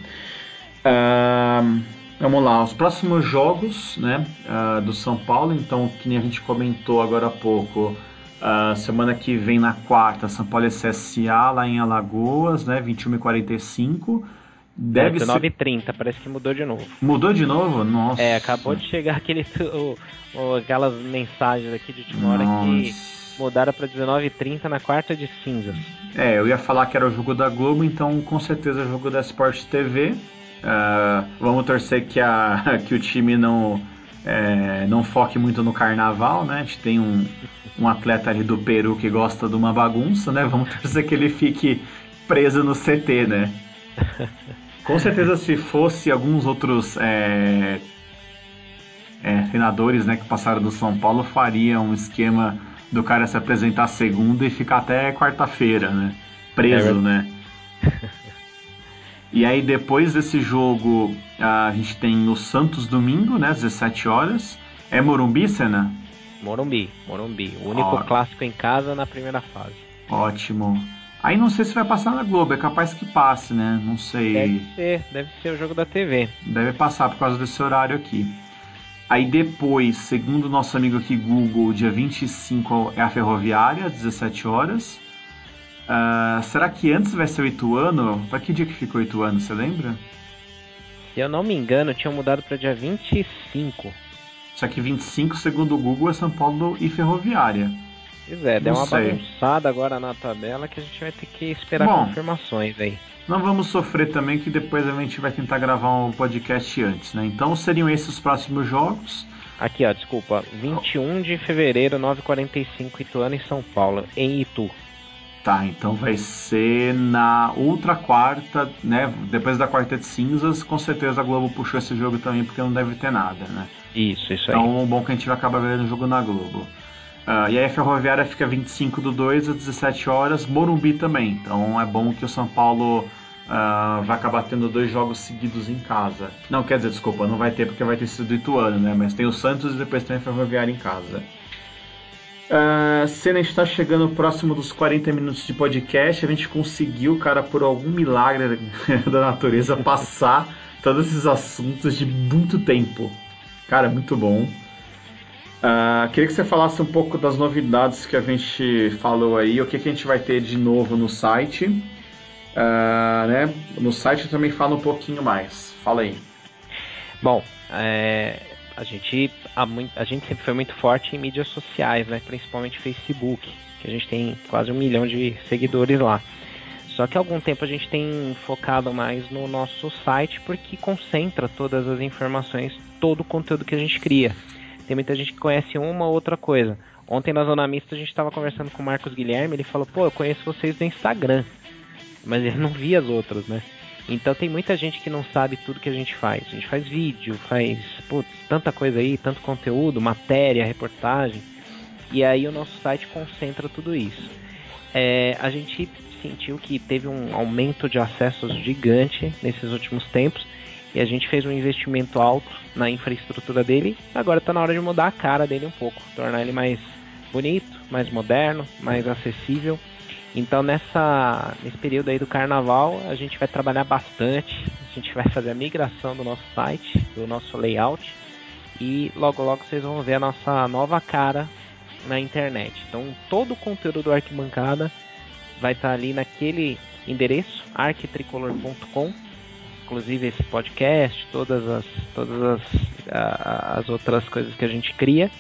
Uh, Vamos lá, os próximos jogos né, uh, do São Paulo, então, que nem a gente comentou agora há pouco, uh, semana que vem na quarta, São Paulo é CSA lá em Alagoas, né, 21 e 45 Deve é, 19h30, parece que mudou de novo. Mudou de novo? Nossa. É, acabou de chegar [laughs] aquele, o, o, aquelas mensagens aqui de última hora que mudaram para 19h30 na quarta de cinzas. É, eu ia falar que era o jogo da Globo, então com certeza é o jogo da Sport TV. Uh, ah, vamos torcer que, a, [laughs] que o time não, é, não foque muito no carnaval, né? A gente tem um, um atleta ali do Peru que gosta de uma bagunça, né? Vamos torcer que ele fique preso no CT, né? [laughs] Com certeza, se fosse alguns outros é, é, treinadores né, que passaram do São Paulo, faria um esquema do cara se apresentar segunda e ficar até quarta-feira, né? Preso, é né? [laughs] e aí depois desse jogo a gente tem o Santos domingo, né? 17 horas. É Morumbi, Senna? Morumbi, Morumbi. O único Ó. clássico em casa na primeira fase. Ótimo. Aí não sei se vai passar na Globo, é capaz que passe, né? Não sei. Deve ser, deve ser o jogo da TV. Deve passar por causa desse horário aqui. Aí depois, segundo o nosso amigo aqui Google, dia 25 é a Ferroviária, 17 horas. Uh, será que antes vai ser o Ituano? Pra que dia que ficou o Ituano, você lembra? Se eu não me engano, tinha mudado para dia 25. Só que 25, segundo o Google, é São Paulo e Ferroviária. Pois é, deu uma sei. bagunçada agora na tabela que a gente vai ter que esperar Bom, confirmações aí. Não vamos sofrer também que depois a gente vai tentar gravar um podcast antes, né? Então seriam esses os próximos jogos. Aqui, ó, desculpa. 21 de fevereiro, 9h45, Ituano e São Paulo, em Itu. Tá, então vai ser na outra quarta, né? Depois da quarta de cinzas, com certeza a Globo puxou esse jogo também, porque não deve ter nada, né? Isso, isso aí. Então, bom que a gente vai acabar vendo o jogo na Globo. Uh, e aí a Ferroviária fica 25 do 2 às 17 horas, Morumbi também. Então é bom que o São Paulo uh, vai acabar tendo dois jogos seguidos em casa. Não, quer dizer, desculpa, não vai ter porque vai ter sido Ituano, né? Mas tem o Santos e depois tem a Ferroviária em casa. Uh, Cena está chegando próximo dos 40 minutos de podcast. A gente conseguiu, cara, por algum milagre [laughs] da natureza, passar todos esses assuntos de muito tempo. Cara, muito bom. Uh, queria que você falasse um pouco das novidades que a gente falou aí, o que, que a gente vai ter de novo no site. Uh, né? No site também fala um pouquinho mais. Fala aí. Bom, é, a, gente, a, a, gente sempre foi muito forte em mídias sociais, né? principalmente Facebook, que a gente tem quase um milhão de seguidores lá. Só que há algum tempo a gente tem focado mais no nosso site porque concentra todas as informações, todo o conteúdo que a gente cria. Tem muita gente que conhece uma ou outra coisa. Ontem na Zona Mista a gente estava conversando com o Marcos Guilherme, ele falou, pô, eu conheço vocês do Instagram. Mas ele não via as outras, né? Então tem muita gente que não sabe tudo que a gente faz. A gente faz vídeo, faz putz, tanta coisa aí, tanto conteúdo, matéria, reportagem. E aí o nosso site concentra tudo isso. É, a gente sentiu que teve um aumento de acessos gigante nesses últimos tempos e a gente fez um investimento alto na infraestrutura dele. Agora está na hora de mudar a cara dele um pouco, tornar ele mais bonito, mais moderno, mais acessível. Então nessa nesse período aí do carnaval a gente vai trabalhar bastante. A gente vai fazer a migração do nosso site, do nosso layout e logo logo vocês vão ver a nossa nova cara na internet. Então todo o conteúdo do Arquibancada vai estar tá ali naquele endereço arquitricolor.com inclusive esse podcast, todas as, todas as, as outras coisas que a gente cria.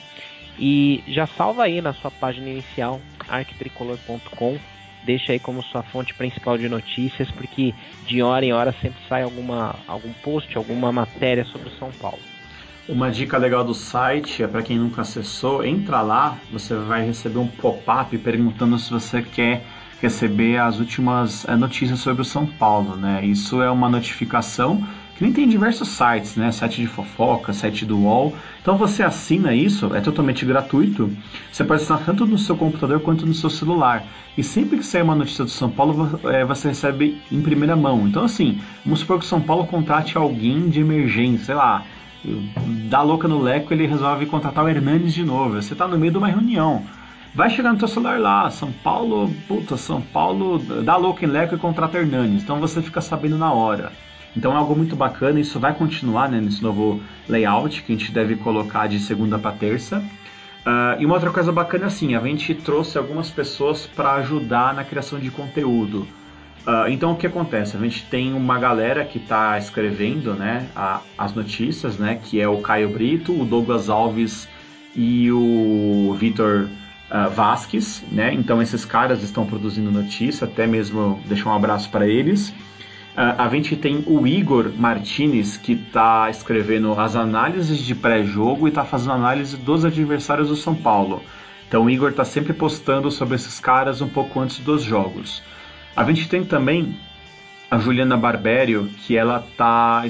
E já salva aí na sua página inicial, arquitricolor.com. Deixa aí como sua fonte principal de notícias, porque de hora em hora sempre sai alguma, algum post, alguma matéria sobre o São Paulo. Uma dica legal do site é para quem nunca acessou, entra lá, você vai receber um pop-up perguntando se você quer receber as últimas é, notícias sobre o São Paulo, né? Isso é uma notificação que nem tem diversos sites, né? Site de fofoca, site do UOL. Então você assina isso, é totalmente gratuito. Você pode assinar tanto no seu computador quanto no seu celular. E sempre que sair uma notícia do São Paulo, é, você recebe em primeira mão. Então assim, vamos supor que o São Paulo contrate alguém de emergência, sei lá, dá louca no leco, ele resolve contratar o Hernandes de novo. Você está no meio de uma reunião vai chegar no teu celular lá, São Paulo, puta, São Paulo dá louco em leco e contrata Hernanes. Então você fica sabendo na hora. Então é algo muito bacana, isso vai continuar né, nesse novo layout que a gente deve colocar de segunda para terça. Uh, e uma outra coisa bacana é assim, a gente trouxe algumas pessoas para ajudar na criação de conteúdo. Uh, então o que acontece? A gente tem uma galera que está escrevendo né, a, as notícias, né, que é o Caio Brito, o Douglas Alves e o Vitor uh. Né? Então esses caras estão produzindo notícia, até mesmo deixar um abraço para eles. Uh, a gente tem o Igor Martinez, que está escrevendo as análises de pré-jogo e está fazendo análise dos adversários do São Paulo. Então o Igor está sempre postando sobre esses caras um pouco antes dos jogos. A gente tem também a Juliana Barbério, que ela tá,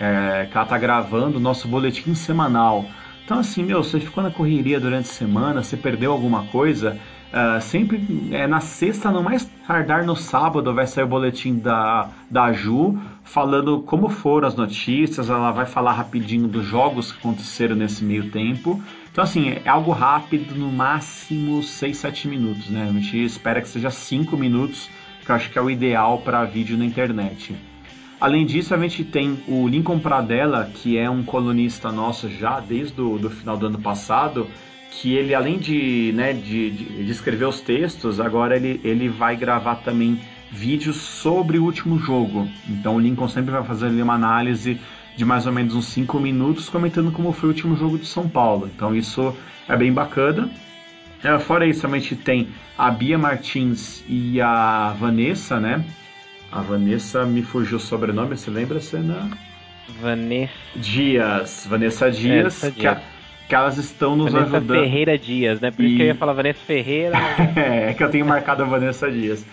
é, tá gravando o nosso boletim semanal. Então, assim, meu, você ficou na correria durante a semana, você perdeu alguma coisa, uh, sempre é, na sexta, no mais tardar no sábado, vai sair o boletim da, da Ju, falando como foram as notícias, ela vai falar rapidinho dos jogos que aconteceram nesse meio tempo. Então, assim, é algo rápido, no máximo 6, 7 minutos, né? A gente espera que seja 5 minutos que eu acho que é o ideal para vídeo na internet. Além disso, a gente tem o Lincoln Pradella, que é um colunista nosso já desde o do final do ano passado, que ele, além de, né, de, de, escrever os textos, agora ele, ele vai gravar também vídeos sobre o último jogo. Então o Lincoln sempre vai fazer ali uma análise de mais ou menos uns 5 minutos comentando como foi o último jogo de São Paulo. Então isso é bem bacana. É, fora isso, a gente tem a Bia Martins e a Vanessa, né? A Vanessa me fugiu o sobrenome, você lembra, Cena? Vanessa Dias. Vanessa Dias, é, que, a, que, elas estão nos Vanessa ajudando. Ferreira Dias, né? Por e... isso que eu ia falar Vanessa Ferreira. [laughs] é, é que eu tenho marcado a Vanessa Dias.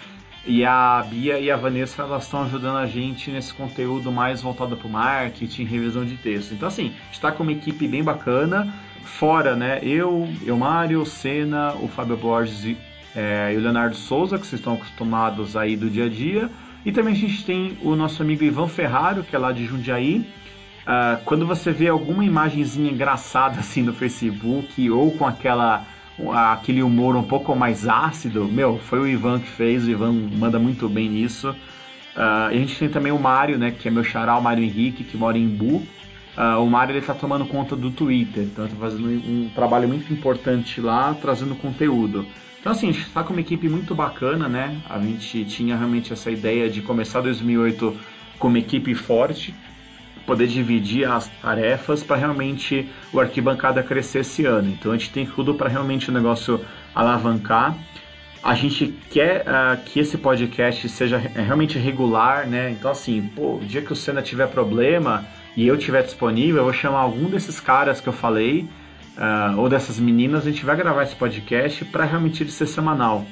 E a Bia e a Vanessa elas estão ajudando a gente nesse conteúdo mais voltado para o marketing, revisão de texto. Então, assim, está com uma equipe bem bacana. Fora, né, eu, eu Mário, Senna, o Fábio Borges e, é, e o Leonardo Souza, que vocês estão acostumados aí do dia a dia. E também a gente tem o nosso amigo Ivan Ferraro, que é lá de Jundiaí. Uh, quando você vê alguma imagenzinha engraçada assim no Facebook ou com aquela aquele humor um pouco mais ácido, meu, foi o Ivan que fez, o Ivan manda muito bem nisso. Uh, a gente tem também o Mário, né, que é meu xará, o Mário Henrique, que mora em Bu, Uh, o Mário está tomando conta do Twitter, então está fazendo um trabalho muito importante lá, trazendo conteúdo. Então assim, a gente está com uma equipe muito bacana, né? A gente tinha realmente essa ideia de começar 2008 com uma equipe forte, poder dividir as tarefas para realmente o arquibancada crescer esse ano. Então a gente tem tudo para realmente o negócio alavancar. A gente quer uh, que esse podcast seja realmente regular, né? Então assim, pô, o dia que o Senna tiver problema e eu tiver disponível, eu vou chamar algum desses caras que eu falei, uh, ou dessas meninas, a gente vai gravar esse podcast para realmente ele ser semanal.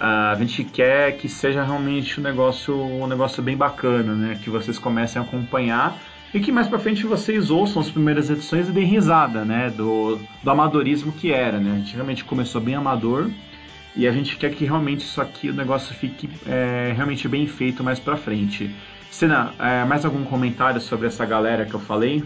Uh, a gente quer que seja realmente um negócio, um negócio bem bacana, né? Que vocês comecem a acompanhar e que mais para frente vocês ouçam as primeiras edições e deem risada, né? Do, do amadorismo que era, né? A gente realmente começou bem amador e a gente quer que realmente isso aqui, o negócio fique é, realmente bem feito mais para frente. Sena, é, mais algum comentário sobre essa galera que eu falei?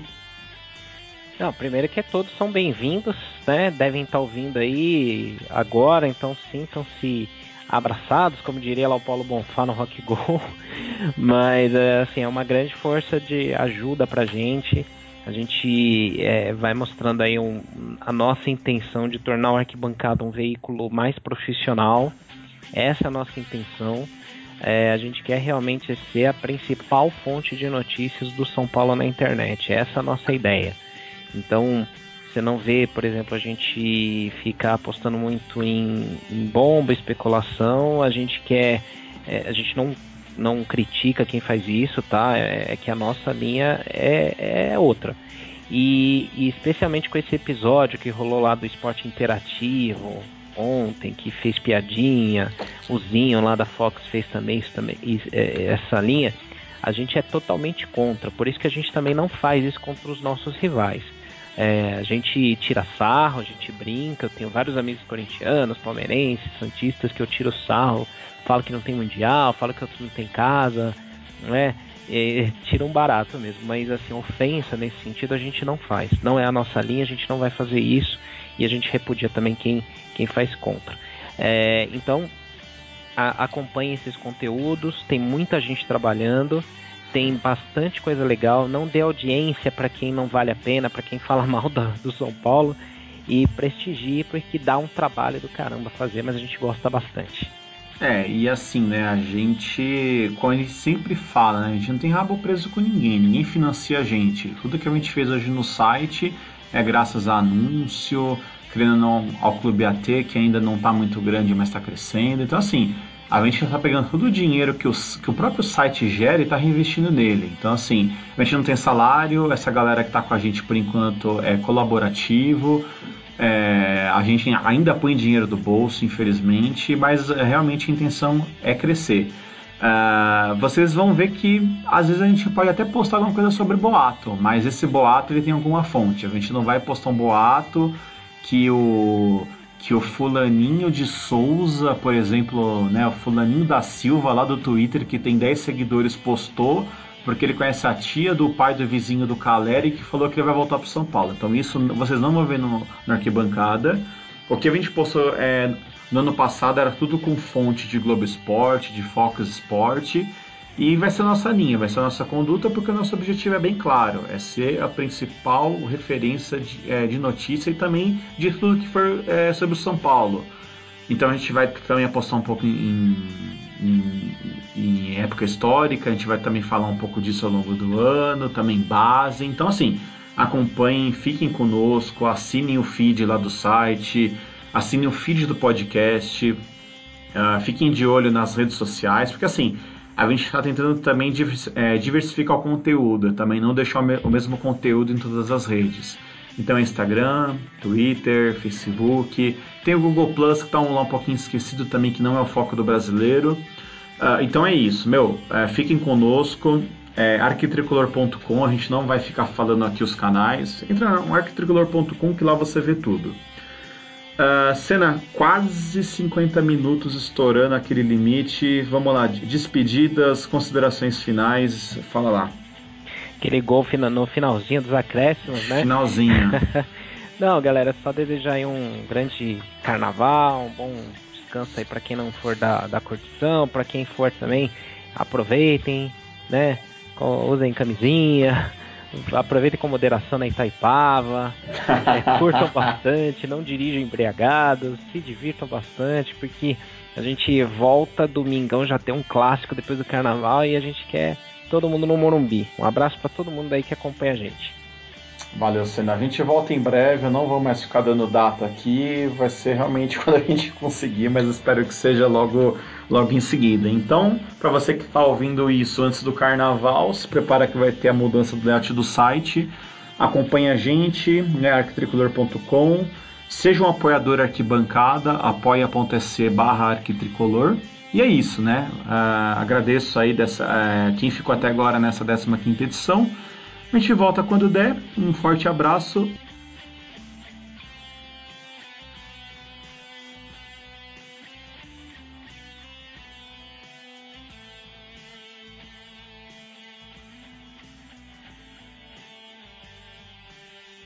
Não, primeiro que todos são bem-vindos, né? Devem estar ouvindo aí agora, então sintam-se abraçados, como diria lá o Paulo Bonfá no Rock Go. [laughs] Mas é, assim, é uma grande força de ajuda pra gente. A gente é, vai mostrando aí um, a nossa intenção de tornar o Arquibancada um veículo mais profissional. Essa é a nossa intenção. É, a gente quer realmente ser a principal fonte de notícias do São Paulo na internet. Essa é a nossa ideia. Então, você não vê, por exemplo, a gente ficar apostando muito em, em bomba, especulação. A gente quer. É, a gente não, não critica quem faz isso, tá? É, é que a nossa linha é, é outra. E, e, especialmente com esse episódio que rolou lá do esporte interativo, ontem, que fez piadinha, o Zinho lá da Fox fez também, isso, também é, essa linha, a gente é totalmente contra. Por isso que a gente também não faz isso contra os nossos rivais. É, a gente tira sarro, a gente brinca. Eu tenho vários amigos corintianos, palmeirenses, santistas que eu tiro sarro, falo que não tem mundial, falo que outros não tem casa, não é? é tira um barato mesmo, mas assim, ofensa nesse sentido a gente não faz. Não é a nossa linha, a gente não vai fazer isso e a gente repudia também quem, quem faz contra. É, então, a, acompanhe esses conteúdos, tem muita gente trabalhando, tem bastante coisa legal. Não dê audiência para quem não vale a pena, para quem [laughs] fala mal do, do São Paulo e prestigie porque dá um trabalho do caramba fazer, mas a gente gosta bastante. É, e assim, né, a gente, como a gente sempre fala, né, a gente não tem rabo preso com ninguém, ninguém financia a gente. Tudo que a gente fez hoje no site é graças a anúncio, querendo não ao Clube AT, que ainda não está muito grande, mas está crescendo. Então, assim, a gente está pegando todo o dinheiro que, os, que o próprio site gera e está reinvestindo nele. Então, assim, a gente não tem salário, essa galera que está com a gente por enquanto é colaborativo, é, a gente ainda põe dinheiro do bolso, infelizmente, mas realmente a intenção é crescer. Uh, vocês vão ver que às vezes a gente pode até postar alguma coisa sobre boato, mas esse boato ele tem alguma fonte. A gente não vai postar um boato que o que o fulaninho de Souza, por exemplo, né, o fulaninho da Silva lá do Twitter que tem 10 seguidores postou porque ele conhece a tia do pai do vizinho do Caleri que falou que ele vai voltar para São Paulo. Então isso vocês não vão ver no, no arquibancada. O que a gente postou é, no ano passado era tudo com fonte de Globo Esporte, de Focus Esporte. E vai ser a nossa linha, vai ser a nossa conduta, porque o nosso objetivo é bem claro: é ser a principal referência de, é, de notícia e também de tudo que for é, sobre o São Paulo. Então a gente vai também apostar um pouco em, em, em, época histórica, a gente vai também falar um pouco disso ao longo do ano, também base. Então, assim, acompanhem, fiquem conosco, assinem o feed lá do site, assinem o feed do podcast, uh, fiquem de olho nas redes sociais, porque assim a gente está tentando também é, diversificar o conteúdo, também não deixar o mesmo conteúdo em todas as redes. Então, Instagram, Twitter, Facebook, tem o Google Plus que está um, um pouquinho esquecido também, que não é o foco do brasileiro. Uh, então é isso, meu, uh, fiquem conosco, é, arquitricolor.com, a gente não vai ficar falando aqui os canais, entra no arquitricolor.com que lá você vê tudo. Uh, cena quase 50 minutos estourando aquele limite. Vamos lá, despedidas, considerações finais, fala lá. Aquele gol no finalzinho dos acréscimos, né? Finalzinho. [laughs] não, galera, só desejar aí um grande carnaval, um bom descanso aí para quem não for da, da curtição, para quem for também, aproveitem, né? Usem camisinha aproveitem com moderação na Itaipava, é, [laughs] curtam bastante, não dirijam embriagados, se divirtam bastante, porque a gente volta domingão, já tem um clássico depois do carnaval e a gente quer todo mundo no Morumbi. Um abraço para todo mundo aí que acompanha a gente. Valeu, Senna. A gente volta em breve. Eu não vou mais ficar dando data aqui. Vai ser realmente [laughs] quando a gente conseguir, mas espero que seja logo, logo em seguida. Então, para você que está ouvindo isso antes do carnaval, se prepara que vai ter a mudança do layout do site. Acompanhe a gente, né, arquitricolor.com. Seja um apoiador arquibancada, apoia.se barra arquitricolor. E é isso, né? Uh, agradeço aí dessa, uh, quem ficou até agora nessa 15 edição. A gente volta quando der. Um forte abraço